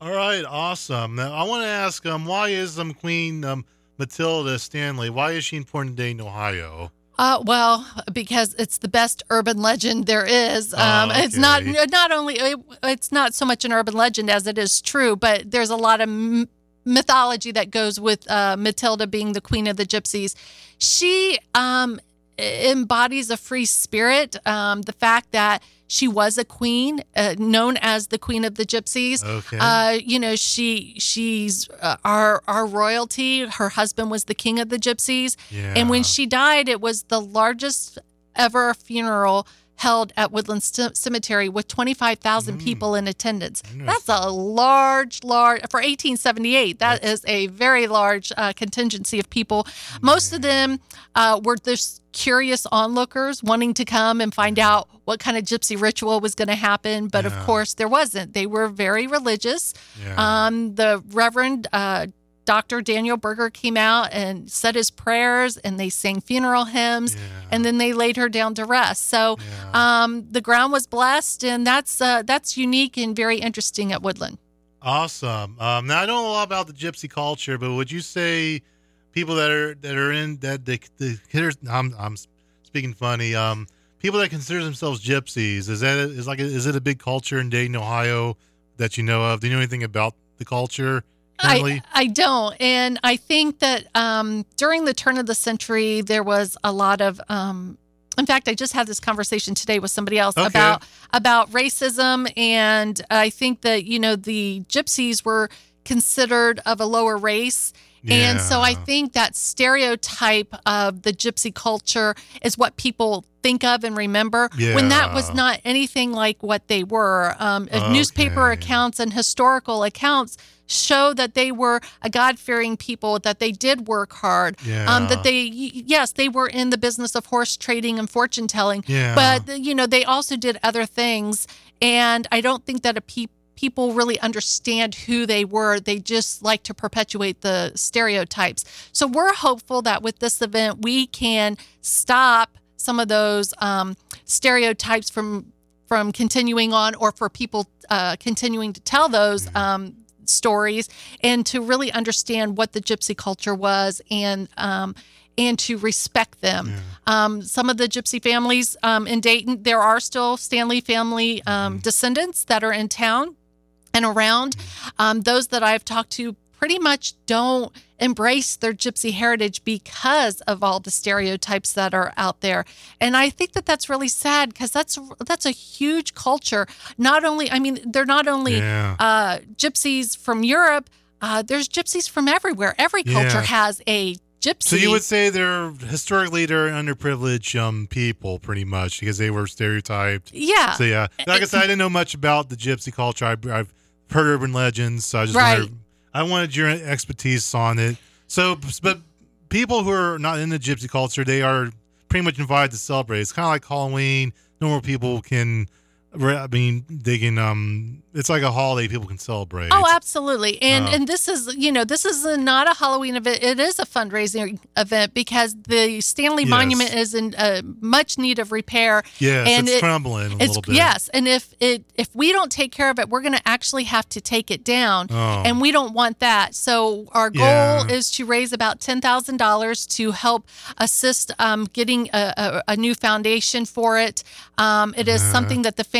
All right, awesome. Now I want to ask, um, why is um Queen um Matilda Stanley? Why is she important today in Ohio? Uh, well, because it's the best urban legend there is. Um, Oh, It's not not only it, it's not so much an urban legend as it is true, but there's a lot of m- mythology that goes with uh, Matilda being the queen of the gypsies. She um, embodies a free spirit. Um, the fact that she was a queen, uh, known as the queen of the gypsies. Okay. Uh, you know, she she's uh, our our royalty. Her husband was the king of the gypsies, yeah. and when she died, it was the largest ever funeral held at Woodland C- Cemetery with 25,000 people in attendance. That's a large, large, for 1878, That is a very large uh, contingency of people. Most of them uh, were just curious onlookers wanting to come and find out what kind of gypsy ritual was going to happen. But of course, there wasn't. They were very religious. Yeah. Um, the Reverend uh, Dr. Daniel Berger came out and said his prayers, and they sang funeral hymns, and then they laid her down to rest. So um, the ground was blessed, and that's uh, that's unique and very interesting at Woodland. Awesome. Um, now I don't know a lot about the gypsy culture, but would you say people that are that are in that the the here's I'm I'm speaking funny. Um, people that consider themselves gypsies is that is like a, is it a big culture in Dayton, Ohio that you know of? Do you know anything about the culture? I, I don't. And I think that um, during the turn of the century, there was a lot of. Um, in fact, I just had this conversation today with somebody else Okay. about about racism, and I think that you know the gypsies were considered of a lower race. And so I think that stereotype of the gypsy culture is what people think of and remember when that was not anything like what they were. Um, uh, Newspaper accounts and historical accounts show that they were a God fearing people, that they did work hard, um, that they, yes, they were in the business of horse trading and fortune telling, Yeah. but, you know, they also did other things. And I don't think that a pe- people really understand who they were. They just like to perpetuate the stereotypes. So we're hopeful that with this event, we can stop some of those um, stereotypes from from continuing on or for people uh, continuing to tell those um, stories and to really understand what the gypsy culture was and um, and to respect them. Um, some of the gypsy families um, in Dayton, there are still Stanley family um, descendants that are in town and around. Um, those that I've talked to pretty much don't embrace their gypsy heritage because of all the stereotypes that are out there and i think that that's really sad because that's that's a huge culture not only i mean they're not only Yeah. uh, gypsies from europe uh, there's gypsies from everywhere every culture Yeah. has a gypsy So you would say they're historically they're underprivileged um people pretty much because they were stereotyped. Yeah. So yeah, like I said, I didn't know much about the gypsy culture. I, I've heard urban legends, so I just Right. wondered, I wanted your expertise on it. So, but people who are not in the gypsy culture, they are pretty much invited to celebrate. It's kind of like Halloween. Normal people can. I mean, they can. Um, it's like a holiday people can celebrate. Oh, absolutely. And Uh. and this is, you know, this is a, not a Halloween event. It is a fundraising event because the Stanley Yes. Monument is in uh, much need of repair. Yes, and it's crumbling a it's- little bit. Yes, and if it if we don't take care of it, we're going to actually have to take it down, Oh. and we don't want that. So our goal Yeah. is to raise about ten thousand dollars to help assist um, getting a, a, a new foundation for it. Um, it is Uh-huh. something that the family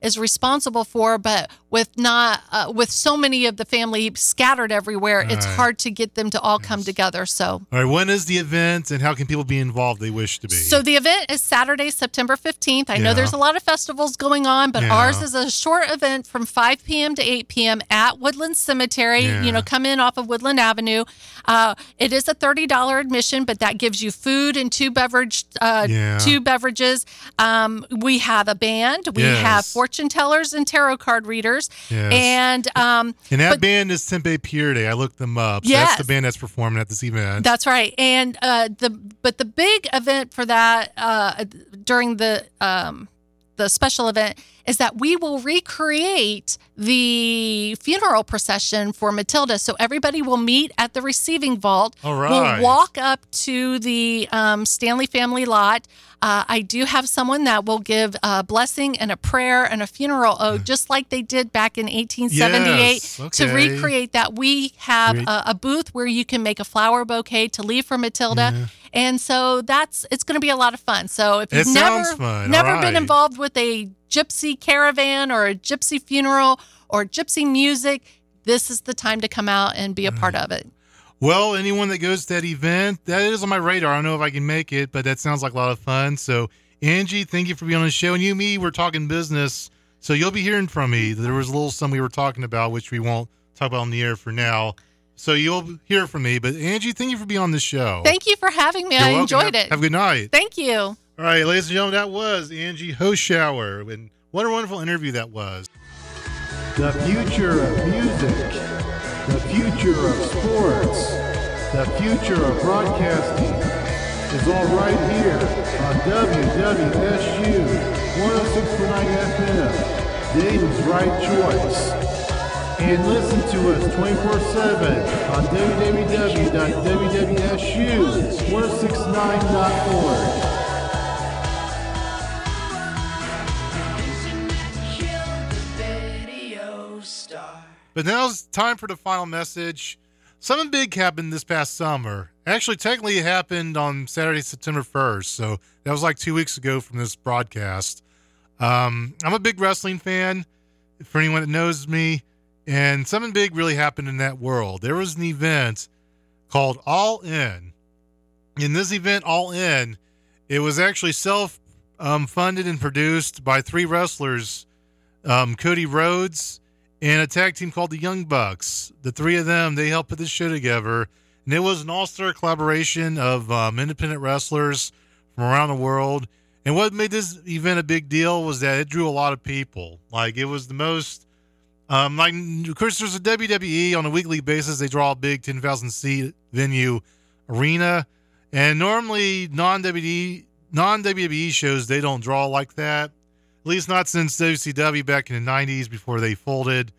is responsible for, but with not uh, with so many of the family scattered everywhere, it's Right. hard to get them to all come together. So. All right, when is the event and how can people be involved? They wish to be. So the event is Saturday, September 15th. I know there's a lot of festivals going on, but Yeah. ours is a short event from 5 p.m. to 8 p.m. at Woodland Cemetery. Yeah. You know, come in off of Woodland Avenue. Uh, it is a $30 admission, but that gives you food and two beverage, uh, Yeah. two beverages. Um, we have a band. We Yes. have fortune tellers and tarot card readers. Yes. And um, And that but- band is Tempe Purity. I looked them up. So Yes. That's the band that's performing at this event. That's right. And uh, the but the big event for that uh, during the um, the special event is that we will recreate the funeral procession for Matilda. So everybody will meet at the receiving vault. All right. We'll walk up to the um, Stanley family lot. Uh, I do have someone that will give a blessing and a prayer and a funeral ode, just like they did back in 1878 Yes, to recreate that. We have a, a booth where you can make a flower bouquet to leave for Matilda. And so that's it's going to be a lot of fun. So if you've never never All been involved with a gypsy caravan or a gypsy funeral or gypsy music, this is the time to come out and be a part of it. Well, anyone that goes to that event, that is on my radar. I don't know if I can make it, but that sounds like a lot of fun. So, Angie, thank you for being on the show. And you and me, we're talking business. So, you'll be hearing from me. There was a little something we were talking about, which we won't talk about on the air for now. So, you'll hear from me. But, Angie, thank you for being on the show. Thank you for having me. You're I welcome. enjoyed Have- it. Have a good night. Thank you. All right, ladies and gentlemen, that was Angie Hoshower. And what a wonderful interview that was. The future of music, the future of sports, the future of broadcasting is all right here on WWSU 106.9 FM, Dayton's Right Choice. And listen to us 24-7 on www.wwsu1069.org. But now it's time for the final message. Something big happened this past summer. Actually, technically, it happened on Saturday, September 1st. So that was like two weeks ago from this broadcast. Um, I'm a big wrestling fan, for anyone that knows me. And something big really happened in that world. There was an event called All In. In this event, All In, it was actually self um, funded and produced by three wrestlers um, Cody Rhodes, and a tag team called the Young Bucks. The three of them, they helped put this show together. And it was an all star collaboration of um, independent wrestlers from around the world. And what made this event a big deal was that it drew a lot of people. Like, it was the most, um, like, of course, there's a WWE on a weekly basis. They draw a big 10,000 seat venue arena. And normally, non WWE non WWE shows, they don't draw like that at least not since WCW back in the 90s before they folded.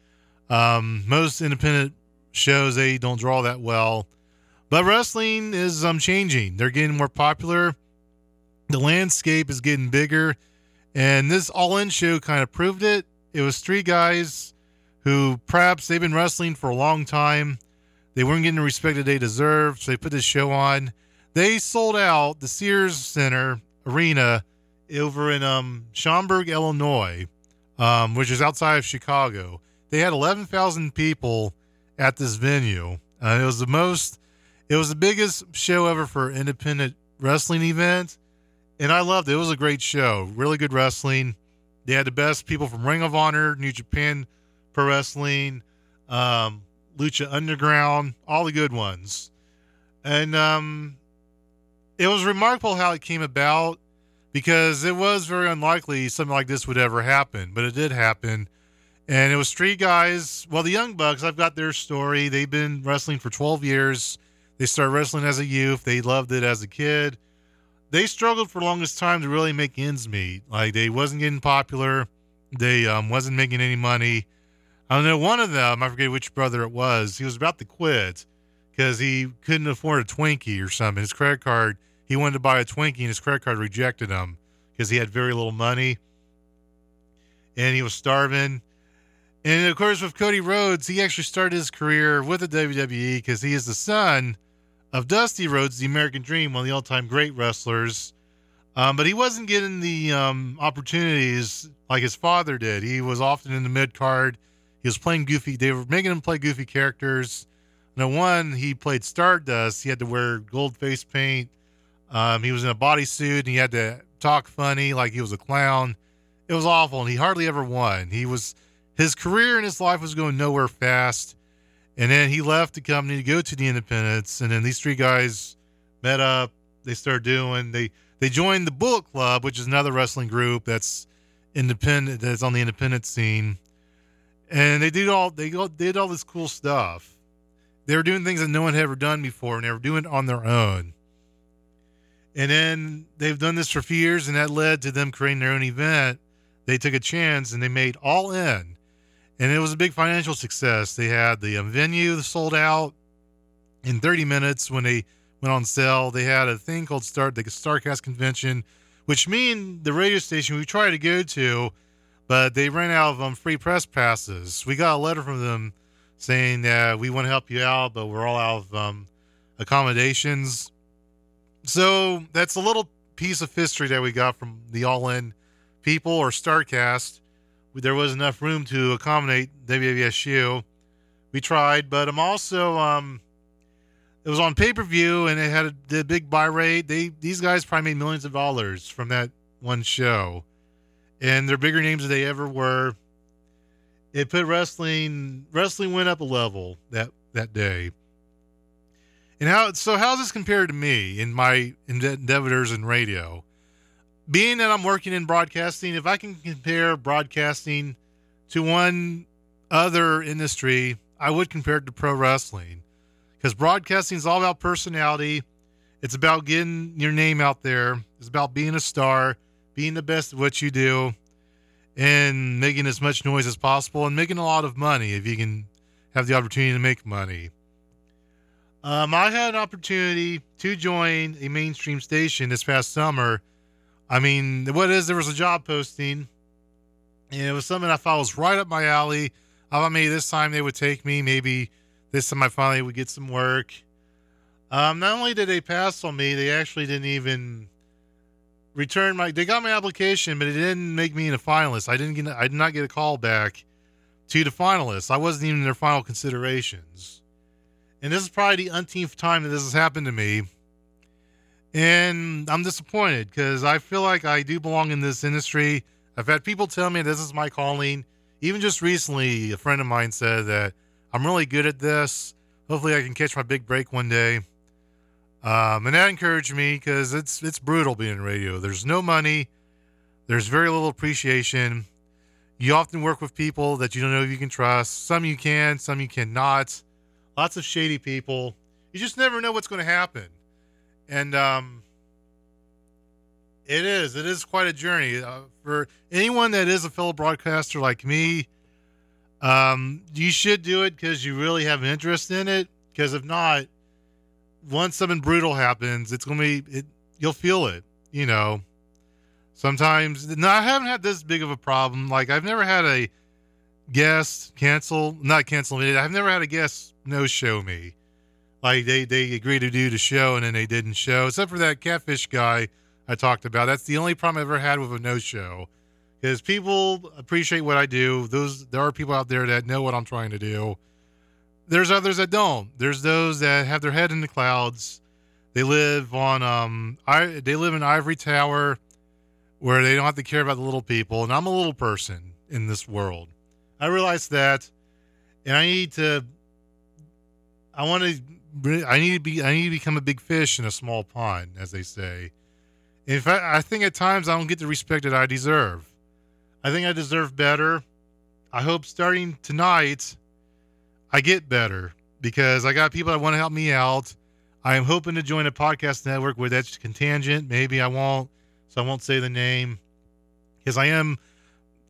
Um, most independent shows, they don't draw that well. But wrestling is um, changing. They're getting more popular. The landscape is getting bigger. And this All In show kind of proved it. It was three guys who perhaps they've been wrestling for a long time. They weren't getting the respect that they deserved. So they put this show on. They sold out the Sears Centre Arena over in um Schaumburg, Illinois, um, which is outside of Chicago. They had 11,000 people at this venue. Uh, it was the most, it was the biggest show ever for an independent wrestling event, and I loved it. It was a great show, really good wrestling. They had the best people from Ring of Honor, New Japan Pro Wrestling, um, Lucha Underground, all the good ones, and um, it was remarkable how it came about because it was very unlikely something like this would ever happen, but it did happen. And it was three guys. Well, the Young Bucks, I've got their story. They've been wrestling for 12 years. They started wrestling as a youth. They loved it as a kid. They struggled for the longest time to really make ends meet. Like they wasn't getting popular. They um, wasn't making any money. I know. One of them, I forget which brother it was. He was about to quit because he couldn't afford a Twinkie or something. His credit card he wanted to buy a Twinkie and his credit card rejected him because he had very little money and he was starving. And of course, with Cody Rhodes, he actually started his career with the WWE because he is the son of Dusty Rhodes, the American Dream, one of the all time great wrestlers. Um, but he wasn't getting the um, opportunities like his father did. He was often in the mid card. He was playing goofy. They were making him play goofy characters. Now, one, he played Stardust. He had to wear gold face paint. Um, he was in a bodysuit and he had to talk funny like he was a clown. It was awful, and he hardly ever won. He was his career and his life was going nowhere fast. And then he left the company to go to the Independents, and then these three guys met up. They started doing they they joined the Bullet Club, which is another wrestling group that's independent that's on the independent scene, and they did all they did all this cool stuff. They were doing things that no one had ever done before, and they were doing it on their own. And then they've done this for a few years, and that led to them creating their own event. They took a chance and they made All In, and it was a big financial success. They had the um, venue sold out in 30 minutes when they went on sale. They had a thing called Start the Starcast Convention, which me and the radio station we tried to go to, but they ran out of um, free press passes. We got a letter from them saying that we want to help you out, but we're all out of um, accommodations. So that's a little piece of history that we got from the All In people or Starcast. There was enough room to accommodate WWSU. We tried, but I'm also um, it was on pay per view and it had a, the big buy rate. They these guys probably made millions of dollars from that one show, and they're bigger names than they ever were. It put wrestling wrestling went up a level that that day. And how so? How's this compared to me in my endeavors in radio? Being that I'm working in broadcasting, if I can compare broadcasting to one other industry, I would compare it to pro wrestling because broadcasting is all about personality. It's about getting your name out there. It's about being a star, being the best at what you do, and making as much noise as possible and making a lot of money if you can have the opportunity to make money. Um, I had an opportunity to join a mainstream station this past summer. I mean, what is there was a job posting, and it was something I thought was right up my alley. I thought maybe this time they would take me. Maybe this time I finally would get some work. Um, not only did they pass on me, they actually didn't even return my. They got my application, but it didn't make me a finalist. I didn't get. I did not get a call back to the finalists. I wasn't even in their final considerations. And this is probably the umpteenth time that this has happened to me. And I'm disappointed because I feel like I do belong in this industry. I've had people tell me this is my calling. Even just recently, a friend of mine said that I'm really good at this. Hopefully, I can catch my big break one day. Um, and that encouraged me because it's it's brutal being in radio. There's no money. There's very little appreciation. You often work with people that you don't know if you can trust. Some you can, some you cannot. Lots of shady people. You just never know what's going to happen. And um, it is. It is quite a journey uh, for anyone that is a fellow broadcaster like me. Um, you should do it because you really have an interest in it. Because if not, once something brutal happens, it's gonna be it. You'll feel it. You know. Sometimes, no, I haven't had this big of a problem. Like I've never had a guest cancel, not cancel me. I've never had a guest no show me. Like they they agreed to do the show and then they didn't show, except for that catfish guy I talked about. That's the only problem I've ever had with a no show, because people appreciate what I do. Those there are people out there that know what I'm trying to do. There's others that don't. There's those that have their head in the clouds. They live on um I they live in ivory tower where they don't have to care about the little people. And I'm a little person in this world. I realize that, and I need to. I want to. I need to be. I need to become a big fish in a small pond, as they say. In fact, I think at times I don't get the respect that I deserve. I think I deserve better. I hope starting tonight, I get better because I got people that want to help me out. I am hoping to join a podcast network where that's contingent. Maybe I won't, so I won't say the name because I am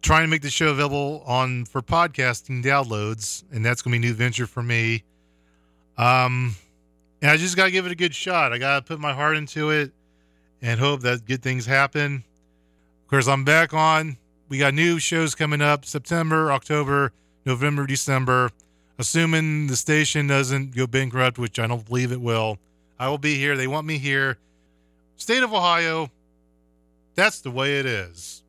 trying to make the show available on for podcasting downloads, and that's going to be a new venture for me. Um, and I just got to give it a good shot. I got to put my heart into it and hope that good things happen. Of course, I'm back on. We got new shows coming up September, October, November, December. Assuming the station doesn't go bankrupt, which I don't believe it will, I will be here. They want me here. State of Ohio, that's the way it is.